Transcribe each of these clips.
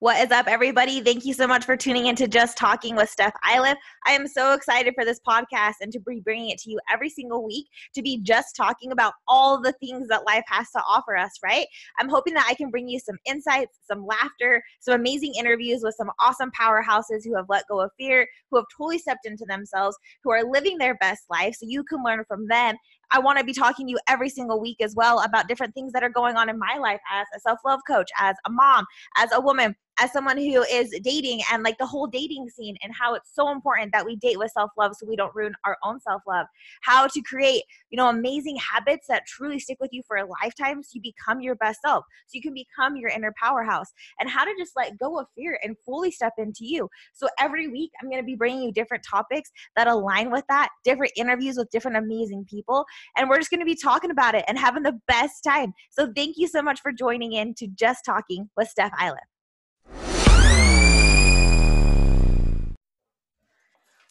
What is up, everybody? Thank you so much for tuning in to Just Talking with Steph Iliff. I am so excited for this podcast and to be bringing it to you every single week to be just talking about all the things that life has to offer us, right? I'm hoping that I can bring you some insights, some laughter, some amazing interviews with some awesome powerhouses who have let go of fear, who have totally stepped into themselves, who are living their best life so you can learn from them I want to be talking to you every single week as well about different things that are going on in my life as a self love coach, as a mom, as a woman, as someone who is dating and like the whole dating scene and how it's so important that we date with self love so we don't ruin our own self love. How to create, you know, amazing habits that truly stick with you for a lifetime so you become your best self, so you can become your inner powerhouse, and how to just let go of fear and fully step into you. So every week, I'm going to be bringing you different topics that align with that, different interviews with different amazing people, and we're just going to be talking about it and having the best time. So thank you so much for joining in to Just Talking with Steph Iliff.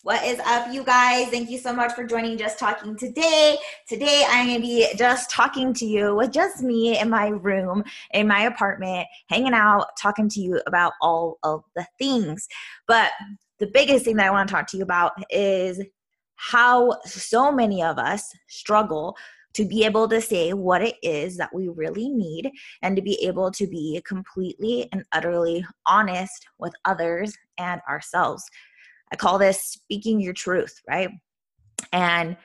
What is up, you guys? Thank you so much for joining Just Talking today. Today, I'm going to be just talking to you with just me in my room, in my apartment, hanging out, talking to you about all of the things. But the biggest thing that I want to talk to you about is how so many of us struggle to be able to say what it is that we really need and to be able to be completely and utterly honest with others and ourselves. I call this speaking your truth, right? And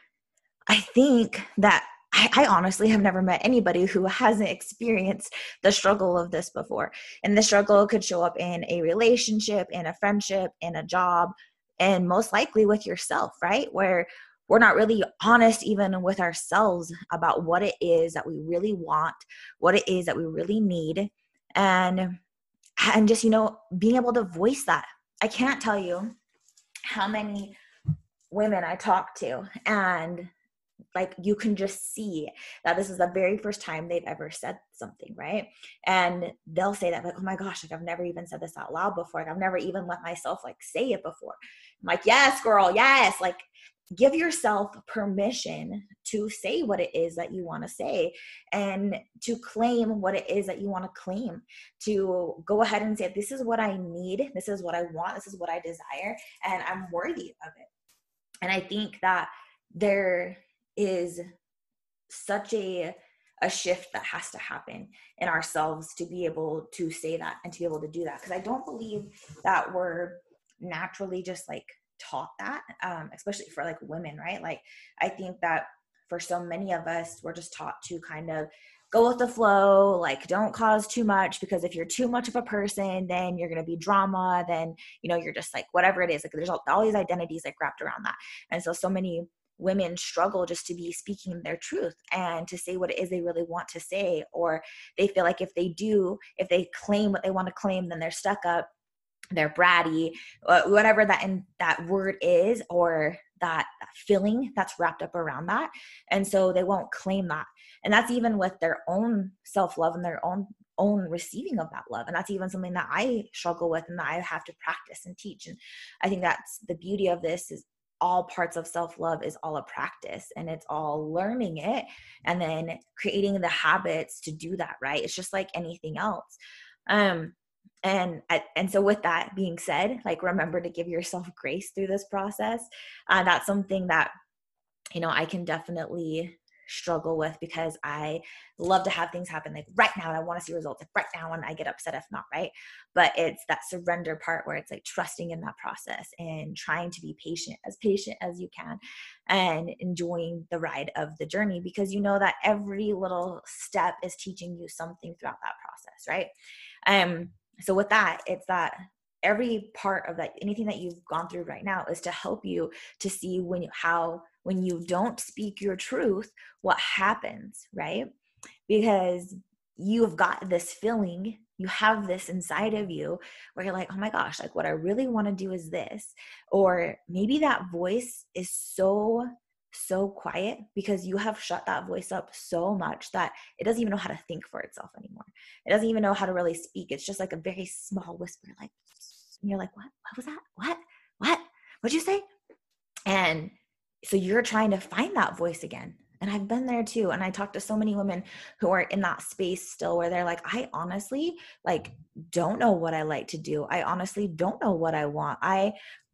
I think that I, honestly have never met anybody who hasn't experienced the struggle of this before. And the struggle could show up in a relationship, in a friendship, in a job, and most likely with yourself, right? Where we're not really honest even with ourselves about what it is that we really want, what it is that we really need, and and just you know being able to voice that. I can't tell you how many women I talk to and like you can just see that this is the very first time they've ever said something right? And they'll say that like oh my gosh like i've never even said this out loud before. Like i've never even let myself like say it before. I'm like yes girl yes. Like give yourself permission to say what it is that you want to say and to claim what it is that you want to claim. To go ahead and say this is what i need. This is what i want. This is what i desire and i'm worthy of it. And i think that there is such a a shift that has to happen in ourselves to be able to say that and to be able to do that. Because i don't believe that we're naturally just like taught that um, especially for like women right? Like i think that for so many of us we're just taught to kind of go with the flow like don't cause too much because if you're too much of a person then you're going to be drama then you know you're just like whatever it is like there's all, all these identities like wrapped around that. And so so many women struggle just to be speaking their truth and to say what it is they really want to say or they feel like if they do if they claim what they want to claim then they're stuck up they're bratty uh, whatever that in that word is or that, that feeling that's wrapped up around that. And so they won't claim that. And that's even with their own self-love and their own own receiving of that love. And that's even something that i struggle with and that i have to practice and teach. And i think that's the beauty of this is all parts of self love is all a practice and it's all learning it and then creating the habits to do that right? It's just like anything else. Um and and so with that being said like remember to give yourself grace through this process uh, that's something that you know i can definitely struggle with because I love to have things happen like right now and I want to see results like right now and I get upset if not, right? But it's that surrender part where it's like trusting in that process and trying to be patient, as patient as you can, and enjoying the ride of the journey because you know that every little step is teaching you something throughout that process, right? Um so with that, it's that every part of that anything that you've gone through right now is to help you to see when you, how when you don't speak your truth, what happens, right? Because you have got this feeling, you have this inside of you where you're like, oh my gosh, like what I really want to do is this. Or maybe that voice is so, so quiet because you have shut that voice up so much that it doesn't even know how to think for itself anymore. It doesn't even know how to really speak. It's just like a very small whisper, like, and you're like, what? What was that? What? What? What'd you say? And so you're trying to find that voice again And I've been there too. And I talk to so many women who are in that space still where they're like, I honestly like don't know what I like to do. I honestly don't know what I want. I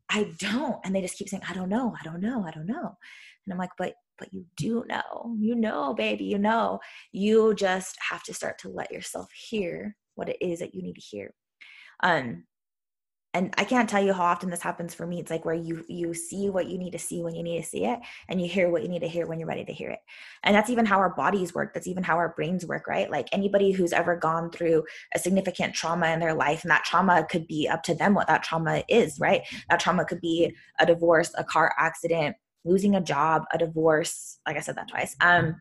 I don't. And they just keep saying, I don't know, I don't know, I don't know. And I'm like, but but you do know. You know, baby, you know. You just have to start to let yourself hear what it is that you need to hear. Um and i can't tell you how often this happens for me it's like where you you see what you need to see when you need to see it and you hear what you need to hear when you're ready to hear it and that's even how our bodies work that's even how our brains work right like anybody who's ever gone through a significant trauma in their life and that trauma could be up to them what that trauma is right that trauma could be a divorce a car accident losing a job a divorce like i said that twice um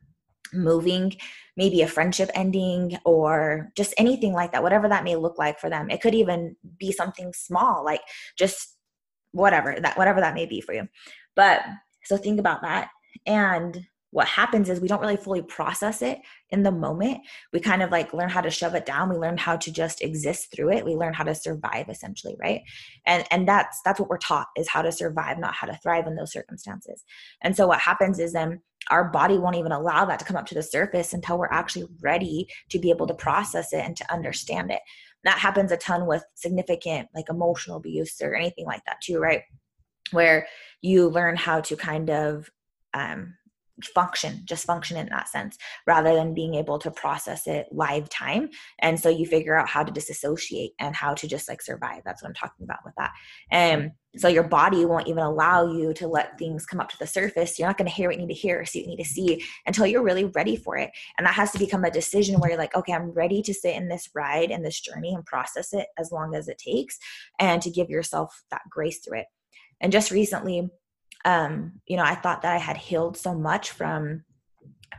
moving, maybe a friendship ending, or just anything like that, whatever that may look like for them. It could even be something small, like just whatever that whatever that may be for you. But so think about that. And what happens is we don't really fully process it in the moment. We kind of like learn how to shove it down. We learn how to just exist through it. We learn how to survive essentially, right? And and that's that's what we're taught is how to survive, not how to thrive in those circumstances. And so what happens is then our body won't even allow that to come up to the surface until we're actually ready to be able to process it and to understand it. That happens a ton with significant like emotional abuse or anything like that too, right? Where you learn how to kind of um, function just function in that sense rather than being able to process it live time. And so you figure out how to disassociate and how to just like survive. That's what i'm talking about with that. And so your body won't even allow you to let things come up to the surface. You're not going to hear what you need to hear or see what you need to see until you're really ready for it. And that has to become a decision where you're like okay i'm ready to sit in this ride and this journey and process it as long as it takes and to give yourself that grace through it. And just recently um, you know, I thought that I had healed so much from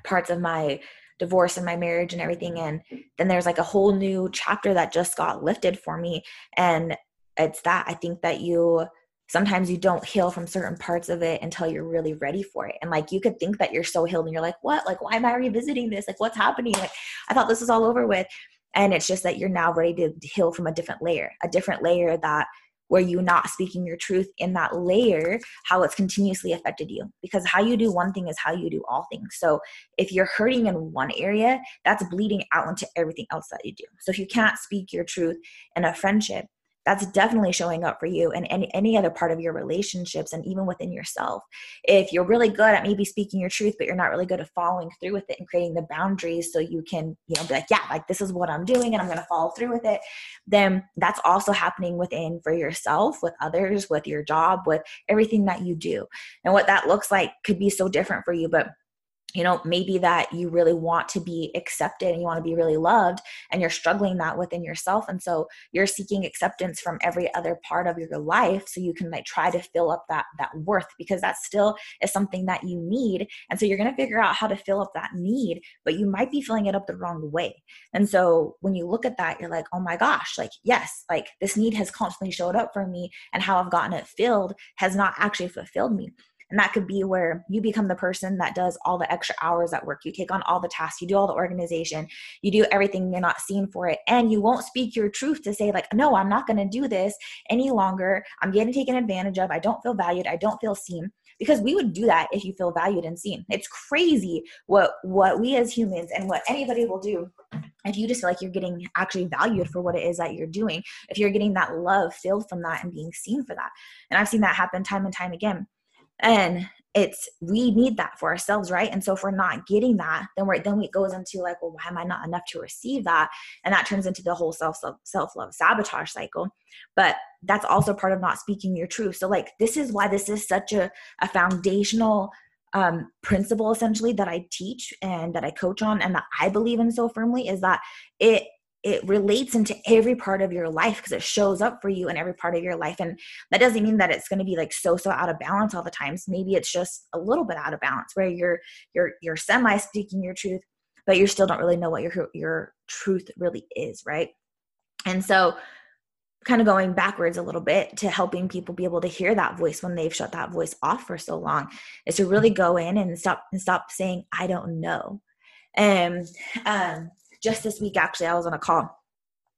parts of my divorce and my marriage and everything. And then there's like a whole new chapter that just got lifted for me. And it's that I think that you sometimes you don't heal from certain parts of it until you're really ready for it. And like you could think that you're so healed and you're like, what? Like, why am I revisiting this? Like, what's happening? Like, I thought this was all over with. And it's just that you're now ready to heal from a different layer, a different layer that where you not speaking your truth in that layer how it's continuously affected you. Because how you do one thing is how you do all things. So if you're hurting in one area that's bleeding out into everything else that you do. So if you can't speak your truth in a friendship that's definitely showing up for you and any, any other part of your relationships and even within yourself. If you're really good at maybe speaking your truth, but you're not really good at following through with it and creating the boundaries so you can, you know, be like, yeah, like this is what I'm doing and I'm going to follow through with it, then that's also happening within for yourself, with others, with your job, with everything that you do. And what that looks like could be so different for you, but you know maybe that you really want to be accepted and you want to be really loved and you're struggling that within yourself. And so you're seeking acceptance from every other part of your life so you can like try to fill up that that worth because that still is something that you need. And so you're going to figure out how to fill up that need but you might be filling it up the wrong way. And so when you look at that you're like oh my gosh like yes like this need has constantly showed up for me and how i've gotten it filled has not actually fulfilled me and that could be where you become the person that does all the extra hours at work. You take on all the tasks, you do all the organization, you do everything you're not seen for it. And you won't speak your truth to say, like, no, I'm not going to do this any longer. I'm getting taken advantage of. I don't feel valued. I don't feel seen because we would do that if you feel valued and seen it's crazy what what we as humans and what anybody will do if you just feel like you're getting actually valued for what it is that you're doing if you're getting that love filled from that and being seen for that and i've seen that happen time and time again and it's we need that for ourselves right? And so if we're not getting that then we're then it goes into like well why am i not enough to receive that? And that turns into the whole self self love sabotage cycle. But that's also part of not speaking your truth. So like this is why this is such a, a foundational um, principle essentially that i teach and that i coach on and that i believe in so firmly is that it it relates into every part of your life because it shows up for you in every part of your life and that doesn't mean that it's going to be like so so out of balance all the times. Maybe it's just a little bit out of balance where you're you're you're semi speaking your truth but you still don't really know what your your truth really is right? And so kind of going backwards a little bit to helping people be able to hear that voice when they've shut that voice off for so long is to really go in and stop and stop saying i don't know. And um just this week actually i was on a call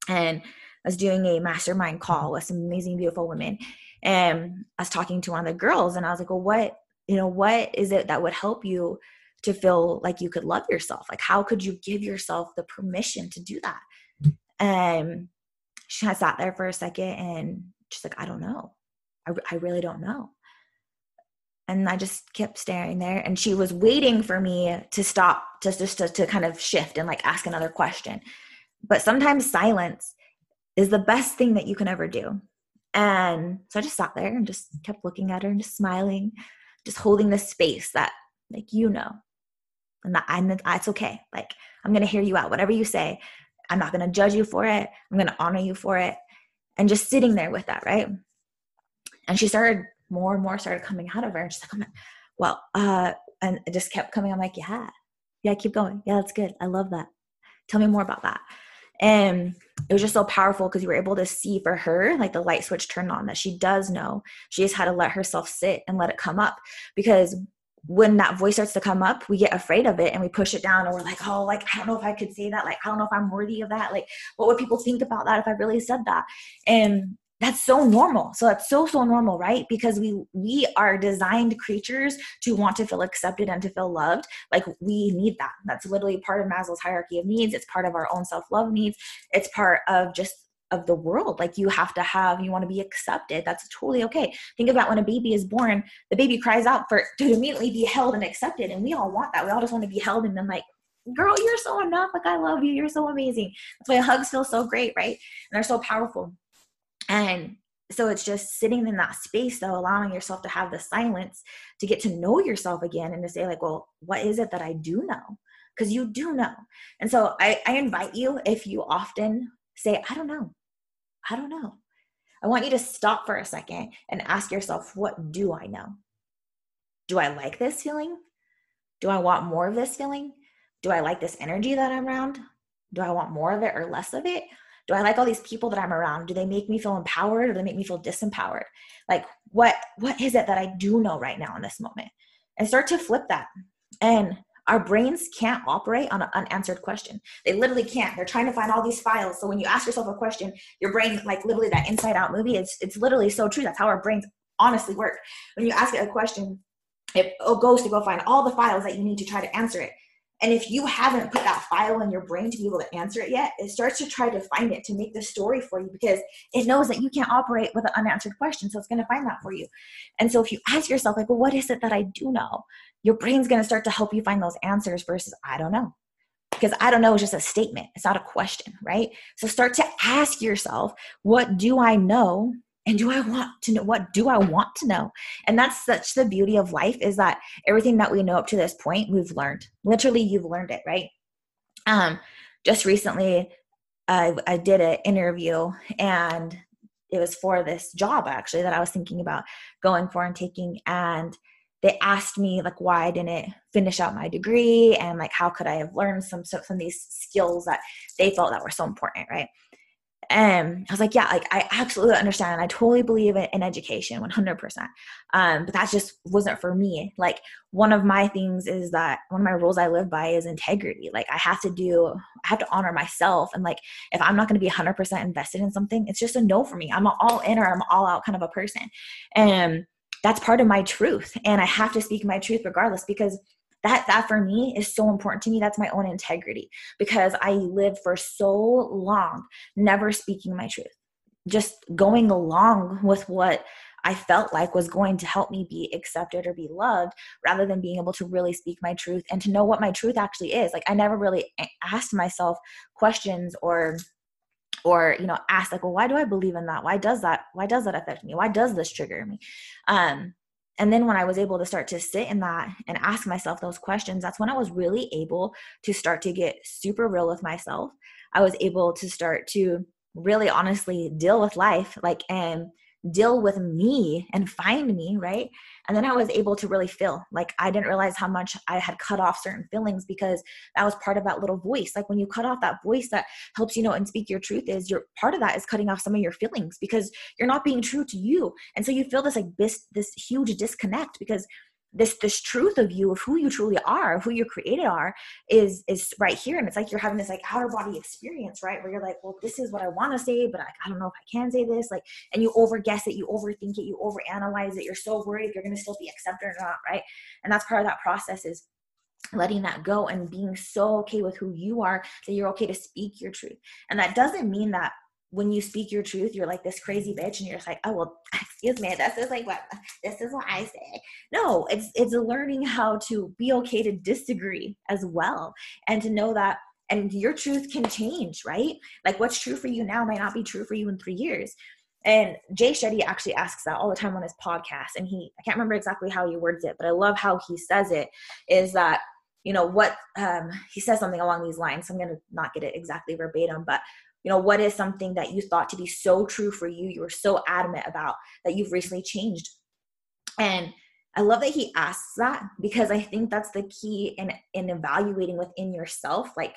and i was doing a mastermind call with some amazing beautiful women. And i was talking to one of the girls and i was like well what you know what is it that would help you to feel like you could love yourself? Like how could you give yourself the permission to do that? And she had sat there for a second and she's like i don't know. I, I really don't know and I just kept staring there. And she was waiting for me to stop to just to, to kind of shift and like ask another question. But sometimes silence is the best thing that you can ever do. And so I just sat there and just kept looking at her and just smiling just holding the space that like you know. And that I'm it's okay. Like I'm gonna hear you out. Whatever you say I'm not gonna judge you for it. I'm gonna honor you for it. And just sitting there with that right? And she started more and more started coming out of her. And she's like well uh and it just kept coming. I'm like yeah yeah keep going. Yeah that's good. I love that. Tell me more about that. And it was just so powerful because you were able to see for her like the light switch turned on that she does know. She just had to let herself sit and let it come up because when that voice starts to come up we get afraid of it and we push it down and we're like oh like i don't know if i could say that. Like i don't know if i'm worthy of that. Like what would people think about that if i really said that? And that's so normal. So that's so so normal right? Because we we are designed creatures to want to feel accepted and to feel loved. Like we need that. That's literally part of maslow's hierarchy of needs. It's part of our own self-love needs. It's part of just of the world. Like you have to have you want to be accepted. That's totally okay. Think about when a baby is born the baby cries out for to immediately be held and accepted and we all want that. We all just want to be held and then like girl you're so enough. Like i love you. You're so amazing. That's why hugs feel so great right? And they're so powerful and so it's just sitting in that space though allowing yourself to have the silence to get to know yourself again and to say like well what is it that i do know? Because you do know. And so I, I invite you if you often say i don't know. I don't know. I want you to stop for a second and ask yourself what do i know? Do i like this feeling? Do i want more of this feeling? Do i like this energy that i'm around? Do i want more of it or less of it do i like all these people that i'm around? Do they make me feel empowered or do they make me feel disempowered? Like what what is it that i do know right now in this moment? And start to flip that. And our brains can't operate on an unanswered question. They literally can't. They're trying to find all these files. So when you ask yourself a question your brain like literally that inside out movie it's it's literally so true. That's how our brains honestly work. When you ask it a question it goes to go find all the files that you need to try to answer it and if you haven't put that file in your brain to be able to answer it yet, it starts to try to find it to make the story for you because it knows that you can't operate with an unanswered question. So it's going to find that for you. And so if you ask yourself, like, well, what is it that I do know? Your brain's going to start to help you find those answers versus, I don't know. Because I don't know is just a statement, it's not a question, right? So start to ask yourself, what do I know? And do i want to know what do i want to know? And that's such the beauty of life is that everything that we know up to this point we've learned. Literally you've learned it right? Um just recently i, I did an interview and it was for this job actually that i was thinking about going for and taking. And they asked me like why I didn't finish out my degree and like how could I have learned some some of these skills that they felt that were so important, right? And I was like, yeah, like I absolutely understand. I totally believe in education 100%. Um, but that just wasn't for me. Like one of my things is that one of my rules I live by is integrity. Like I have to do, I have to honor myself. And like, if I'm not going to be 100% invested in something, it's just a no for me. I'm all in or I'm all out kind of a person. And that's part of my truth. And I have to speak my truth regardless because that that for me is so important to me. That's my own integrity because i lived for so long never speaking my truth just going along with what I felt like was going to help me be accepted or be loved rather than being able to really speak my truth and to know what my truth actually is. Like I never really asked myself questions or or you know asked like well why do i believe in that? Why does that why does that affect me? Why does this trigger me? Um and then when I was able to start to sit in that and ask myself those questions, that's when I was really able to start to get super real with myself. I was able to start to really honestly deal with life, like, and deal with me and find me, right? And then I was able to really feel like I didn't realize how much I had cut off certain feelings because that was part of that little voice. Like when you cut off that voice that helps you know and speak your truth is your part of that is cutting off some of your feelings because you're not being true to you. And so you feel this like this this huge disconnect because this this truth of you of who you truly are who you created are is is right here. And it's like you're having this like outer body experience right? Where you're like well this is what i want to say but I, I don't know if i can say this like and you over guess it you overthink it you over analyze it. You're so worried you're going to still be accepted or not right? And that's part of that process is letting that go and being so okay with who you are that you're okay to speak your truth. And that doesn't mean that when you speak your truth, you're like this crazy bitch and you're just like, oh well, excuse me, this is like what this is what I say. No, it's it's learning how to be okay to disagree as well and to know that and your truth can change, right? Like what's true for you now might not be true for you in three years. And Jay Shetty actually asks that all the time on his podcast. And he, I can't remember exactly how he words it, but I love how he says it is that, you know, what um, he says something along these lines. So I'm going to not get it exactly verbatim, but, you know, what is something that you thought to be so true for you, you were so adamant about that you've recently changed? And I love that he asks that because I think that's the key in in evaluating within yourself like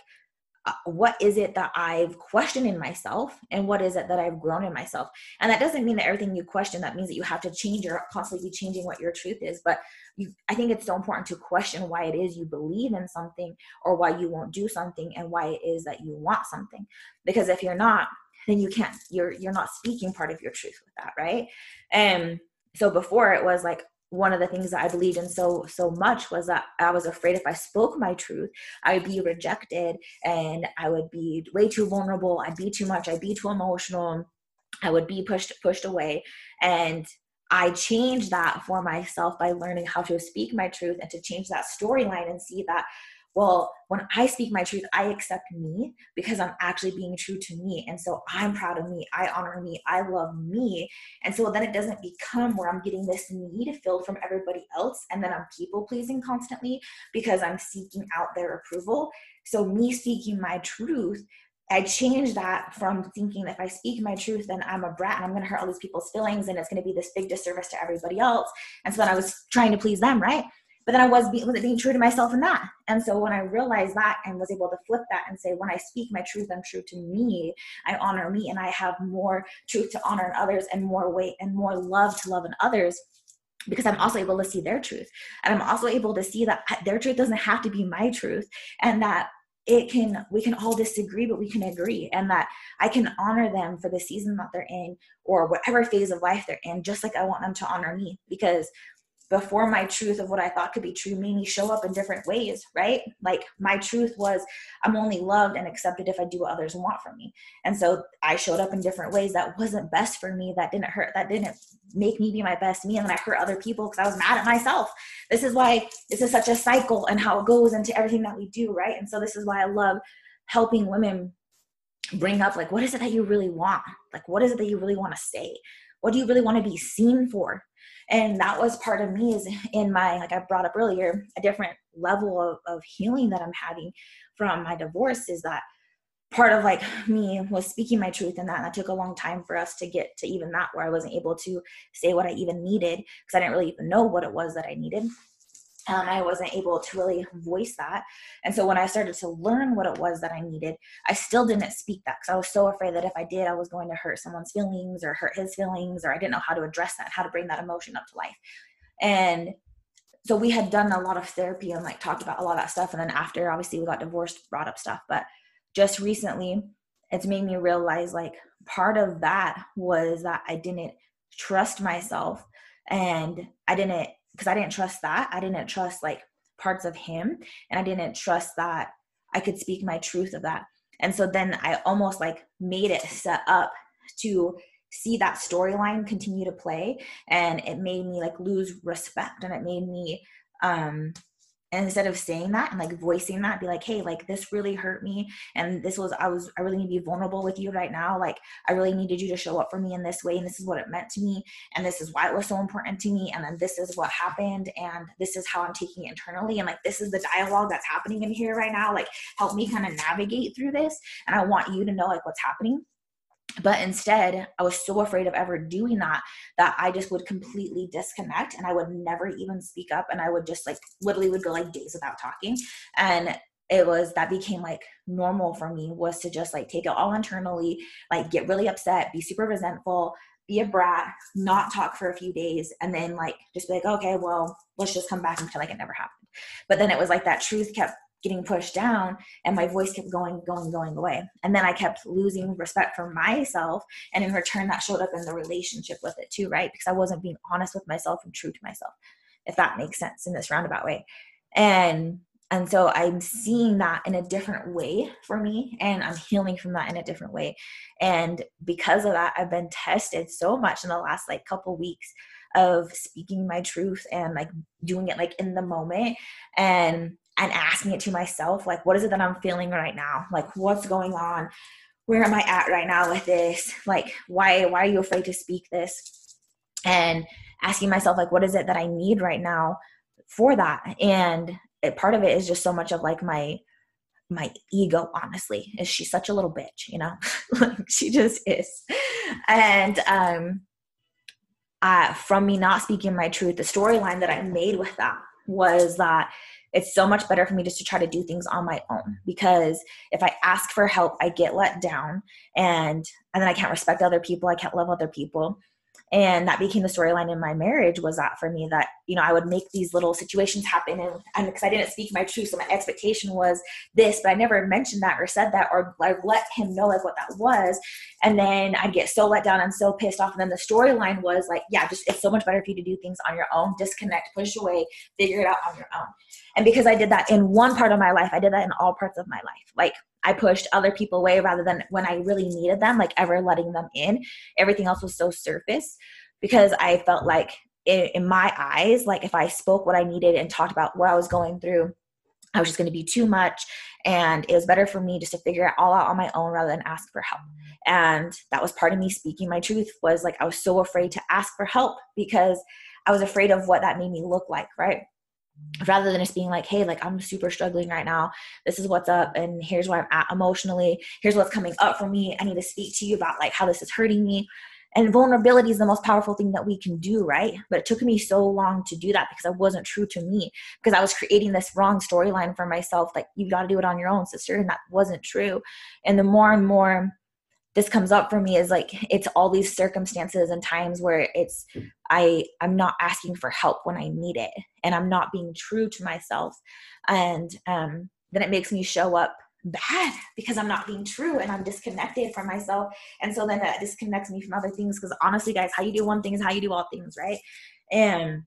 Uh, what is it that I've questioned in myself and what is it that I've grown in myself? And that doesn't mean that everything you question, that means that you have to change or constantly changing what your truth is. But you, I think it's so important to question why it is you believe in something or why you won't do something and why it is that you want something. Because if you're not, then you can't, you're, you're not speaking part of your truth with that. Right. And so before it was like, one of the things that I believed in so so much was that I was afraid if I spoke my truth, I would be rejected and I would be way too vulnerable. I'd be too much. I'd be too emotional. I would be pushed pushed away. And I changed that for myself by learning how to speak my truth and to change that storyline and see that well, when I speak my truth, I accept me because I'm actually being true to me. And so I'm proud of me. I honor me. I love me. And so then it doesn't become where I'm getting this need filled from everybody else. And then I'm people pleasing constantly because I'm seeking out their approval. So, me speaking my truth I changed that from thinking that if I speak my truth, then I'm a brat and I'm going to hurt all these people's feelings and it's going to be this big disservice to everybody else. And so then I was trying to please them, right? But then I was being, being true to myself in that. And so when I realized that and was able to flip that and say, when I speak my truth, I'm true to me. I honor me, and I have more truth to honor in others, and more weight and more love to love in others. Because I'm also able to see their truth. And I'm also able to see that their truth doesn't have to be my truth. And that it can we can all disagree but we can agree and that i can honor them for the season that they're in or whatever phase of life they're in just like i want them to honor me because before my truth of what I thought could be true made me show up in different ways, right? Like my truth was I'm only loved and accepted if I do what others want from me. And so I showed up in different ways that wasn't best for me, that didn't hurt, that didn't make me be my best me. And then I hurt other people because I was mad at myself. This is why this is such a cycle and how it goes into everything that we do, right? And so this is why I love helping women bring up like what is it that you really want? Like what is it that you really want to say? What do you really want to be seen for? And that was part of me is in my like i brought up earlier a different level of, of healing that i'm having from my divorce is that part of like me was speaking my truth in that and that took a long time for us to get to even that where i wasn't able to say what i even needed because i didn't really even know what it was that i needed and I wasn't able to really voice that. And so when I started to learn what it was that I needed, I still didn't speak that because I was so afraid that if I did, I was going to hurt someone's feelings or hurt his feelings, or I didn't know how to address that, how to bring that emotion up to life. And so we had done a lot of therapy and like talked about a lot of that stuff. And then after, obviously, we got divorced, brought up stuff. But just recently, it's made me realize like part of that was that I didn't trust myself and I didn't because I didn't trust that. I didn't trust like parts of him and I didn't trust that I could speak my truth of that. And so then I almost like made it set up to see that storyline continue to play and it made me like lose respect and it made me um and instead of saying that and like voicing that be like hey like this really hurt me and this was i was i really need to be vulnerable with you right now like i really needed you to show up for me in this way and this is what it meant to me and this is why it was so important to me and then this is what happened and this is how i'm taking it internally and like this is the dialogue that's happening in here right now like help me kind of navigate through this and i want you to know like what's happening but instead i was so afraid of ever doing that that i just would completely disconnect and i would never even speak up and i would just like literally would go like days without talking. And it was that became like normal for me was to just like take it all internally like get really upset be super resentful be a brat not talk for a few days and then like just be like okay well let's just come back and pretend like it never happened. But then it was like that truth kept getting pushed down and my voice kept going going going away. And then i kept losing respect for myself and in return that showed up in the relationship with it too right? Because i wasn't being honest with myself and true to myself if that makes sense in this roundabout way. And and so i'm seeing that in a different way for me and i'm healing from that in a different way. And because of that i've been tested so much in the last like couple weeks of speaking my truth and like doing it like in the moment. And and asking it to myself like what is it that i'm feeling right now? Like what's going on? Where am i at right now with this? Like why why are you afraid to speak this? And asking myself like what is it that i need right now for that? And it, part of it is just so much of like my my ego honestly. Is she's such a little bitch you know? Like she just is. And um uh from me not speaking my truth the storyline that i made with that was that it's so much better for me just to try to do things on my own because if i ask for help i get let down and and then i can't respect other people i can't love other people and that became the storyline in my marriage was that for me that you know i would make these little situations happen and because i didn't speak my truth. So my expectation was this but i never mentioned that or said that or like let him know like what that was. And then i'd get so let down and so pissed off. And then the storyline was like yeah just it's so much better for you to do things on your own disconnect push away figure it out on your own. And because i did that in one part of my life i did that in all parts of my life. Like I pushed other people away rather than when I really needed them, like ever letting them in. Everything else was so surface because I felt like in, in my eyes, like if I spoke what I needed and talked about what I was going through, I was just going to be too much. And it was better for me just to figure it all out on my own rather than ask for help. And that was part of me speaking my truth was like I was so afraid to ask for help because I was afraid of what that made me look like, right? Rather than just being like hey like i'm super struggling right now. This is what's up and here's where i'm at emotionally. Here's what's coming up for me. I need to speak to you about like how this is hurting me. And vulnerability is the most powerful thing that we can do right? But it took me so long to do that because i wasn't true to me because i was creating this wrong storyline for myself like you got to do it on your own sister and that wasn't true. And the more and more this comes up for me is like it's all these circumstances and times where it's i i'm not asking for help when i need it and i'm not being true to myself and um then it makes me show up bad because i'm not being true and i'm disconnected from myself and so then that disconnects me from other things because honestly guys how you do one thing is how you do all things right and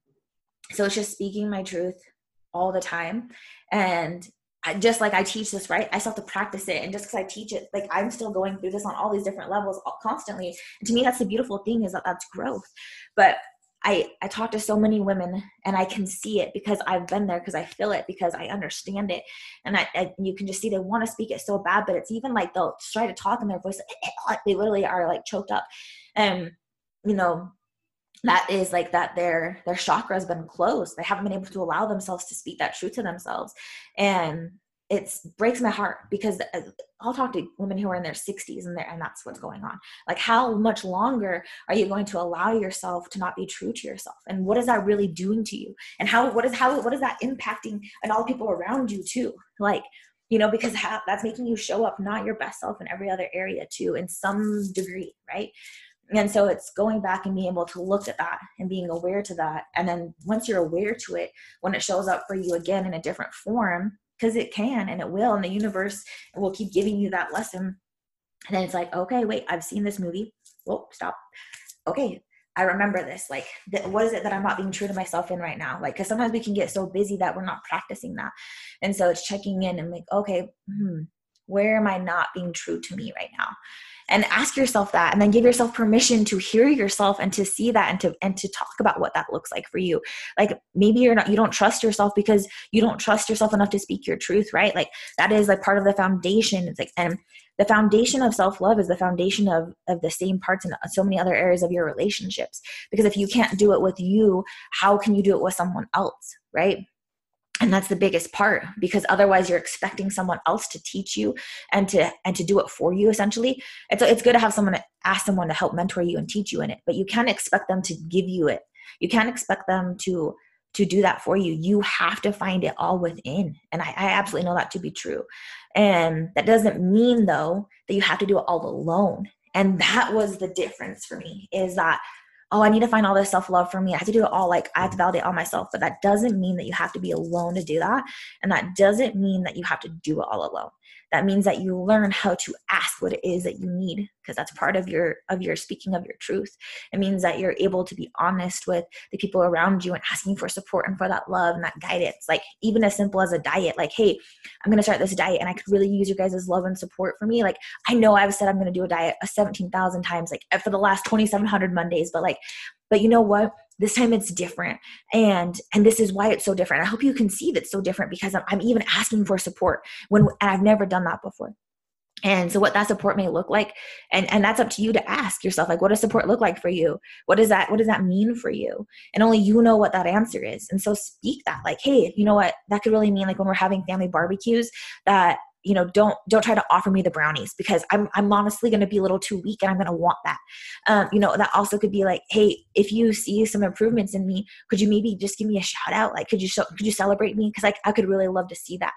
so it's just speaking my truth all the time and I, just like I teach this, right? I still have to practice it. And just because I teach it, like I'm still going through this on all these different levels constantly. And to me, that's the beautiful thing is that that's growth. But I, I talk to so many women and I can see it because I've been there because I feel it because I understand it. And I, I you can just see they want to speak it so bad, but it's even like they'll try to talk in their voice. They literally are like choked up. And, you know, that is like that their their chakra has been closed they haven't been able to allow themselves to speak that truth to themselves and it breaks my heart because uh, I'll talk to women who are in their 60s and, and that's what's going on. Like, how much longer are you going to allow yourself to not be true to yourself? And what is that really doing to you? And how what is how what is that impacting and all the people around you too? Like, you know, because how, that's making you show up not your best self in every other area too, in some degree, right? and so it's going back and being able to look at that and being aware to that and then once you're aware to it when it shows up for you again in a different form because it can and it will and the universe will keep giving you that lesson. And then it's like okay wait i've seen this movie. Whoa stop. Okay i remember this. Like th- what is it that i'm not being true to myself in right now? Like because sometimes we can get so busy that we're not practicing that. And so it's checking in and like okay hmm, where am i not being true to me right now and ask yourself that and then give yourself permission to hear yourself and to see that and to and to talk about what that looks like for you. Like maybe you're not you don't trust yourself because you don't trust yourself enough to speak your truth right? Like that is like part of the foundation. It's like and the foundation of self-love is the foundation of of the same parts in so many other areas of your relationships. Because if you can't do it with you how can you do it with someone else right and that's the biggest part because otherwise you're expecting someone else to teach you and to and to do it for you essentially. It's it's good to have someone ask someone to help mentor you and teach you in it but you can't expect them to give you it. You can't expect them to to do that for you. You have to find it all within. And I, I absolutely know that to be true. And that doesn't mean though that you have to do it all alone. And that was the difference for me is that oh, I need to find all this self love for me. I have to do it all. Like I have to validate all myself. But that doesn't mean that you have to be alone to do that. And that doesn't mean that you have to do it all alone. That means that you learn how to ask what it is that you need because that's part of your of your speaking of your truth. It means that you're able to be honest with the people around you and asking for support and for that love and that guidance. Like even as simple as a diet like hey i'm going to start this diet and i could really use your guys' love and support for me. Like i know i've said i'm going to do a diet 17000 times like eh, for the last 2700 mondays but like but you know what this time it's different. And and this is why it's so different. I hope you can see that's so different because I'm, I'm even asking for support when and i've never done that before. And so what that support may look like and and that's up to you to ask yourself like what does support look like for you? What does that what does that mean for you? And only you know what that answer is. And so speak that like hey you know what? That could really mean like when we're having family barbecues that you know don't don't try to offer me the brownies because i'm, I'm honestly going to be a little too weak and i'm going to want that. Um, you know that also could be like hey if you see some improvements in me could you maybe just give me a shout out? Like could you show, could you celebrate me? Because like i could really love to see that.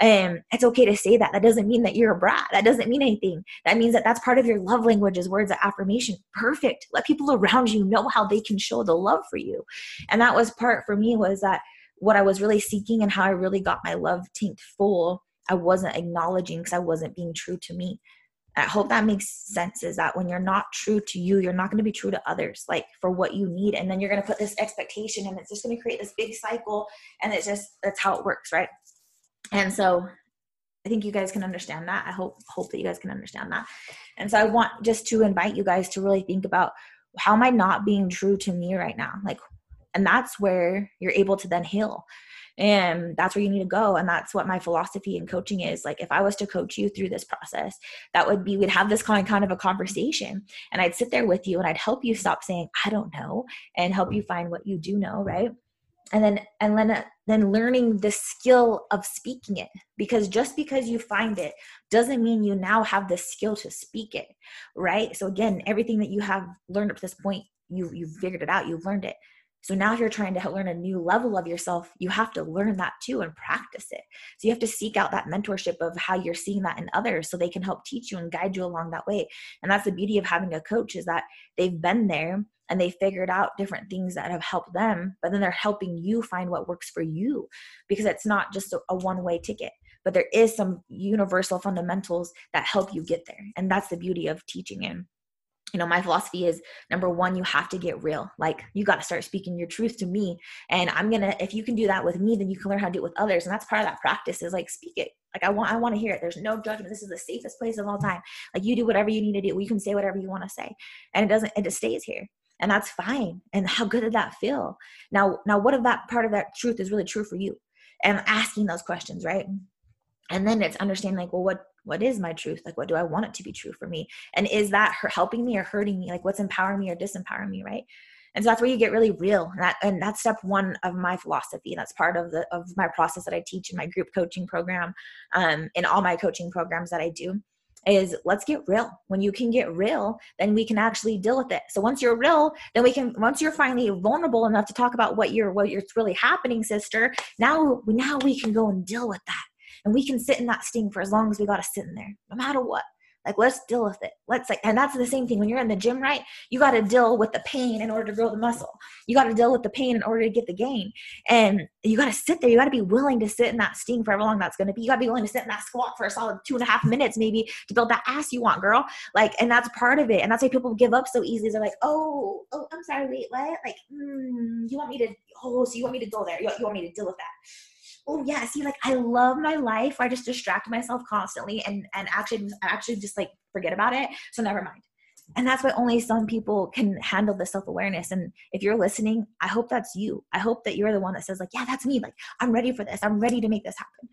And it's okay to say that. That doesn't mean that you're a brat. That doesn't mean anything. That means that that's part of your love language is words of affirmation. Perfect. Let people around you know how they can show the love for you. And that was part for me was that what i was really seeking and how i really got my love tank full I wasn't acknowledging because I wasn't being true to me. I hope that makes sense is that when you're not true to you, you're not going to be true to others, like for what you need. And then you're going to put this expectation and it's just going to create this big cycle. And it's just, that's how it works, right? And so I think you guys can understand that. I hope, hope that you guys can understand that. And so I want just to invite you guys to really think about how am I not being true to me right now? Like, and that's where you're able to then heal and that's where you need to go. And that's what my philosophy in coaching is like if i was to coach you through this process that would be we'd have this kind of kind of a conversation. And i'd sit there with you and i'd help you stop saying i don't know and help you find what you do know right? And then and then then learning the skill of speaking it because just because you find it doesn't mean you now have the skill to speak it right? So again everything that you have learned up to this point you you've figured it out you've learned it so now if you're trying to learn a new level of yourself, you have to learn that too and practice it. So you have to seek out that mentorship of how you're seeing that in others so they can help teach you and guide you along that way. And that's the beauty of having a coach is that they've been there and they figured out different things that have helped them, but then they're helping you find what works for you because it's not just a, a one way ticket but there is some universal fundamentals that help you get there and that's the beauty of teaching and you know my philosophy is number one you have to get real. Like you got to start speaking your truth to me. And i'm gonna if you can do that with me then you can learn how to do it with others. And that's part of that practice is like speak it. Like i want i want to hear it. There's no judgment. This is the safest place of all time. Like you do whatever you need to do. You can say whatever you want to say. And it doesn't it just stays here. And that's fine. And how good did that feel? Now now what if that part of that truth is really true for you? And asking those questions right? And then it's understanding like well what what is my truth? Like what do i want it to be true for me? And is that helping me or hurting me? Like what's empowering me or disempowering me right? And so that's where you get really real and, that, and that's step one of my philosophy that's part of the of my process that i teach in my group coaching program um, in all my coaching programs that i do is let's get real. When you can get real then we can actually deal with it. So once you're real then we can once you're finally vulnerable enough to talk about what you're what you're really happening sister now now we can go and deal with that and we can sit in that sting for as long as we got to sit in there, no matter what. Like, let's deal with it. Let's like, and that's the same thing when you're in the gym, right? You got to deal with the pain in order to grow the muscle. You got to deal with the pain in order to get the gain. And you got to sit there. You got to be willing to sit in that sting for however long that's going to be. You got to be willing to sit in that squat for a solid two and a half minutes, maybe to build that ass you want, girl. Like, and that's part of it. And that's why people give up so easily. They're like, oh, oh, I'm sorry, wait, what? Like, mm, you want me to, oh, so you want me to go there? You, you want me to deal with that? Oh yeah see like i love my life i just distract myself constantly and and actually actually just like forget about it so never mind. And that's why only some people can handle the self-awareness and if you're listening i hope that's you. I hope that you're the one that says like yeah that's me like i'm ready for this i'm ready to make this happen.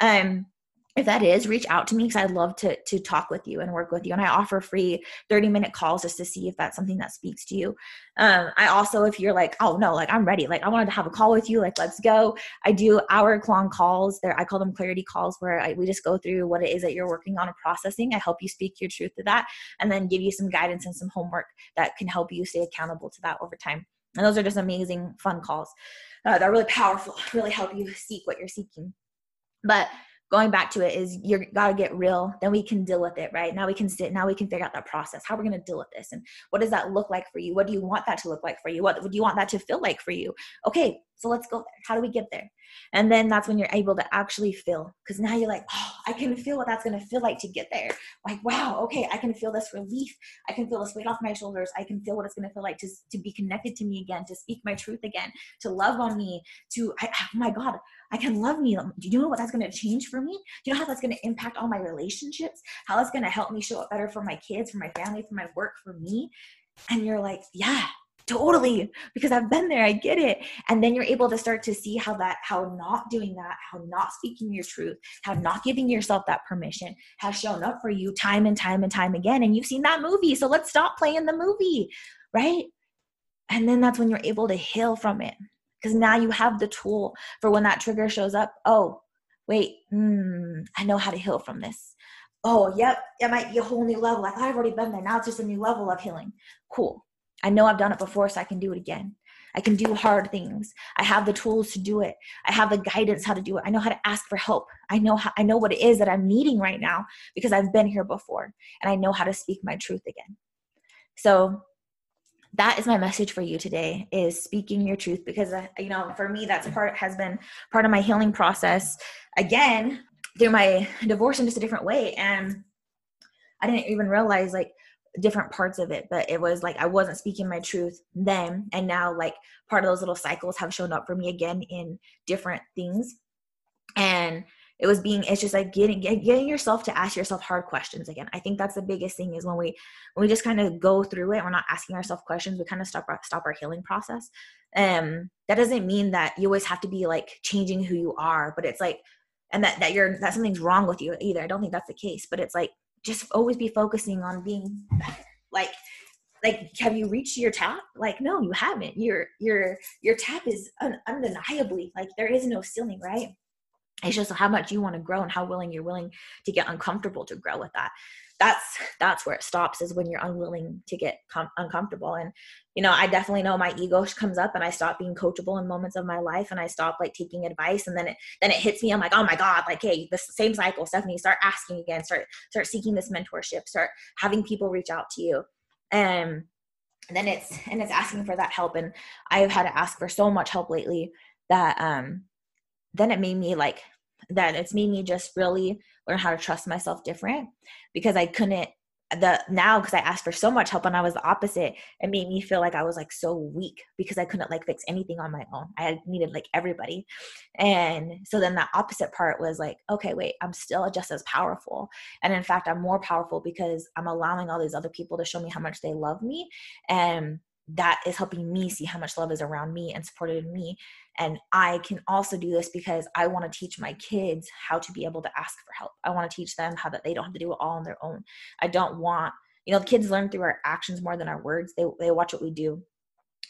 Um if that is reach out to me because i'd love to to talk with you and work with you and i offer free 30 minute calls just to see if that's something that speaks to you. Um, i also if you're like oh no like i'm ready like i wanted to have a call with you like let's go i do hour long calls there i call them clarity calls where I, we just go through what it is that you're working on and processing i help you speak your truth to that and then give you some guidance and some homework that can help you stay accountable to that over time. And those are just amazing fun calls uh, that are really powerful really help you seek what you're seeking. But going back to it is you got to get real then we can deal with it right? Now we can sit now we can figure out that process how we're going to deal with this and what does that look like for you? What do you want that to look like for you? What do you want that to feel like for you? Okay so let's go there. How do we get there? And then that's when you're able to actually feel because now you're like oh i can feel what that's going to feel like to get there. Like wow okay i can feel this relief. I can feel this weight off my shoulders. I can feel what it's going to feel like to, to be connected to me again to speak my truth again to love on me to I, oh my god I can love me. Do you know what that's going to change for me? Do you know how that's going to impact all my relationships? How that's going to help me show up better for my kids, for my family, for my work, for me? And you're like, yeah, totally because i've been there i get it and then you're able to start to see how that how not doing that how not speaking your truth how not giving yourself that permission has shown up for you time and time and time again and you've seen that movie so let's stop playing the movie right and then that's when you're able to heal from it because now you have the tool for when that trigger shows up. Oh, wait, hmm, I know how to heal from this. Oh, yep, it might be a whole new level. I thought I've already been there. Now it's just a new level of healing. Cool. I know I've done it before, so I can do it again. I can do hard things. I have the tools to do it. I have the guidance how to do it. I know how to ask for help. I know how I know what it is that I'm needing right now because I've been here before and I know how to speak my truth again. So that is my message for you today is speaking your truth because uh, you know for me that's part has been part of my healing process again through my divorce in just a different way. And i didn't even realize like different parts of it but it was like i wasn't speaking my truth then and now like part of those little cycles have shown up for me again in different things. And it was being it's just like getting getting yourself to ask yourself hard questions again. I think that's the biggest thing is when we when we just kind of go through it we're not asking ourselves questions we kind of stop our stop our healing process. Um that doesn't mean that you always have to be like changing who you are but it's like and that that you're that something's wrong with you either. I don't think that's the case but it's like just always be focusing on being like like have you reached your tap? Like no you haven't. Your your your tap is un- undeniably like there is no ceiling right it's just how much you want to grow and how willing you're willing to get uncomfortable to grow with that. That's that's where it stops is when you're unwilling to get com- uncomfortable. And you know i definitely know my ego comes up and i stop being coachable in moments of my life and i stop like taking advice and then it then it hits me. I'm like oh my god like hey the same cycle stephanie start asking again. Start start seeking this mentorship. Start having people reach out to you. And then it's and it's asking for that help. And i've had to ask for so much help lately that um then it made me like that it's made me just really learn how to trust myself different because I couldn't the now because I asked for so much help and I was the opposite, it made me feel like I was like so weak because I couldn't like fix anything on my own. I needed like everybody. And so then that opposite part was like, okay, wait, I'm still just as powerful. And in fact, I'm more powerful because I'm allowing all these other people to show me how much they love me. And that is helping me see how much love is around me and supported in me. And I can also do this because I want to teach my kids how to be able to ask for help. I want to teach them how that they don't have to do it all on their own. I don't want, you know, the kids learn through our actions more than our words. They they watch what we do.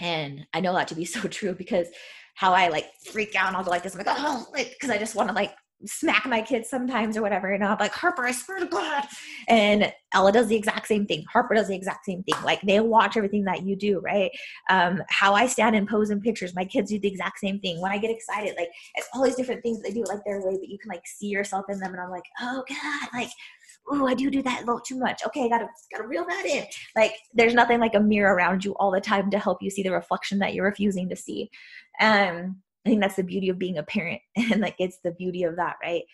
And I know that to be so true because how I like freak out and I'll go like this, I'm like, oh, like, because I just want to like smack my kids sometimes or whatever. And I'm like, Harper, I swear to God. And Ella does the exact same thing. Harper does the exact same thing. Like they watch everything that you do, right? Um, how I stand and pose in pictures, my kids do the exact same thing. When I get excited, like it's all these different things they do like their way, but you can like see yourself in them. And I'm like, oh God, like, oh, I do do that a little too much. Okay, I gotta gotta reel that in. Like there's nothing like a mirror around you all the time to help you see the reflection that you're refusing to see. Um, I think that's the beauty of being a parent and like it's the beauty of that, right?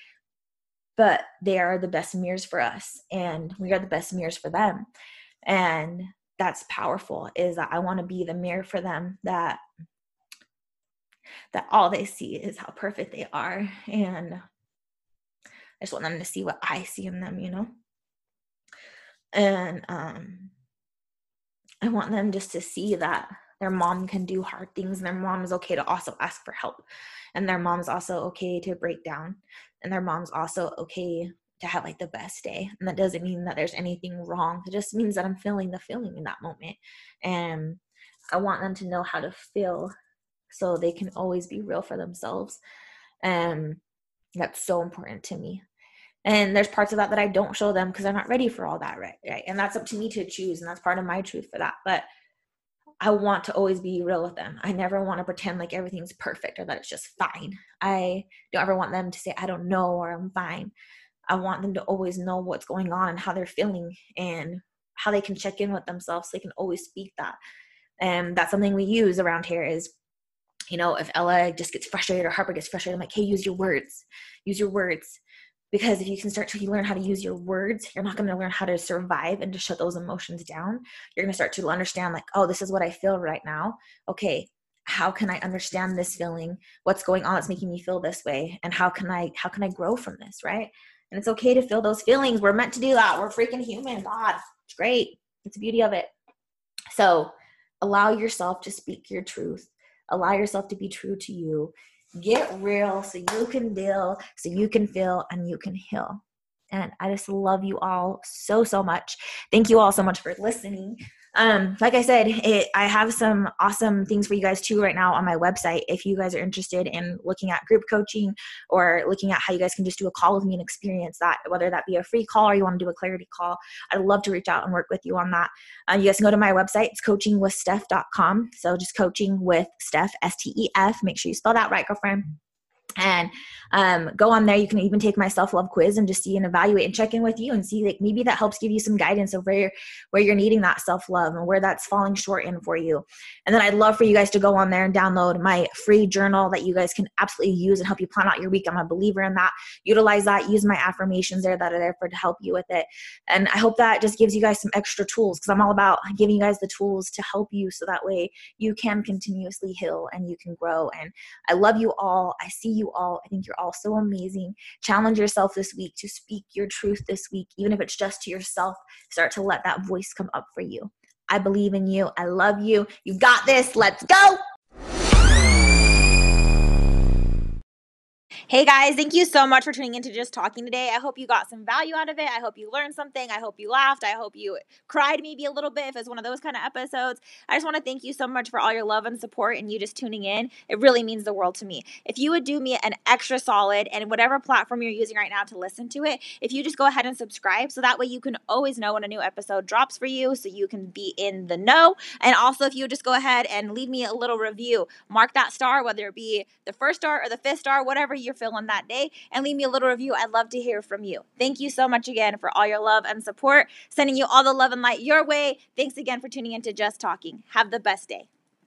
But they are the best mirrors for us and we are the best mirrors for them. And that's powerful is that I want to be the mirror for them that that all they see is how perfect they are and I just want them to see what I see in them, you know? And um I want them just to see that their mom can do hard things and their mom is okay to also ask for help. And their mom's also okay to break down. And their mom's also okay to have like the best day. And that doesn't mean that there's anything wrong. It just means that i'm feeling the feeling in that moment. And i want them to know how to feel so they can always be real for themselves. And that's so important to me. And there's parts of that that i don't show them because they're not ready for all that right right? And that's up to me to choose and that's part of my truth for that. But I want to always be real with them. I never want to pretend like everything's perfect or that it's just fine. I don't ever want them to say, I don't know or I'm fine. I want them to always know what's going on and how they're feeling and how they can check in with themselves so they can always speak that. And that's something we use around here is, you know, if Ella just gets frustrated or Harper gets frustrated, I'm like, hey, use your words. Use your words because if you can start to learn how to use your words you're not going to learn how to survive and to shut those emotions down. You're going to start to understand like oh this is what i feel right now. Okay how can i understand this feeling? What's going on that's making me feel this way? And how can i how can i grow from this right? And it's okay to feel those feelings. We're meant to do that. We're freaking human god. It's great. It's the beauty of it. So allow yourself to speak your truth. Allow yourself to be true to you get real so you can deal, so you can feel, and you can heal. And I just love you all so, so much. Thank you all so much for listening um, like I said, it, I have some awesome things for you guys too right now on my website. If you guys are interested in looking at group coaching or looking at how you guys can just do a call with me and experience that, whether that be a free call or you want to do a clarity call, I'd love to reach out and work with you on that. Uh, you guys can go to my website. It's coachingwithsteph.com. So just coaching with Steph, S T E F. Make sure you spell that right, girlfriend and um, go on there. You can even take my self-love quiz and just see and evaluate and check in with you and see like maybe that helps give you some guidance of where you're, where you're needing that self-love and where that's falling short in for you. And then i'd love for you guys to go on there and download my free journal that you guys can absolutely use and help you plan out your week. I'm a believer in that. Utilize that. Use my affirmations there that are there for to help you with it. And i hope that just gives you guys some extra tools because i'm all about giving you guys the tools to help you so that way you can continuously heal and you can grow. And i love you all. I see you all. I think you're all so amazing. Challenge yourself this week to speak your truth this week, even if it's just to yourself. Start to let that voice come up for you. I believe in you. I love you. You got this. Let's go. Hey guys, thank you so much for tuning into Just Talking today. I hope you got some value out of it. I hope you learned something. I hope you laughed. I hope you cried maybe a little bit if it's one of those kind of episodes. I just want to thank you so much for all your love and support and you just tuning in. It really means the world to me. If you would do me an extra solid and whatever platform you're using right now to listen to it, if you just go ahead and subscribe so that way you can always know when a new episode drops for you so you can be in the know. And also, if you just go ahead and leave me a little review, mark that star, whether it be the first star or the fifth star, whatever you're feeling that day and leave me a little review. I'd love to hear from you. Thank you so much again for all your love and support. Sending you all the love and light your way. Thanks again for tuning in to Just Talking. Have the best day.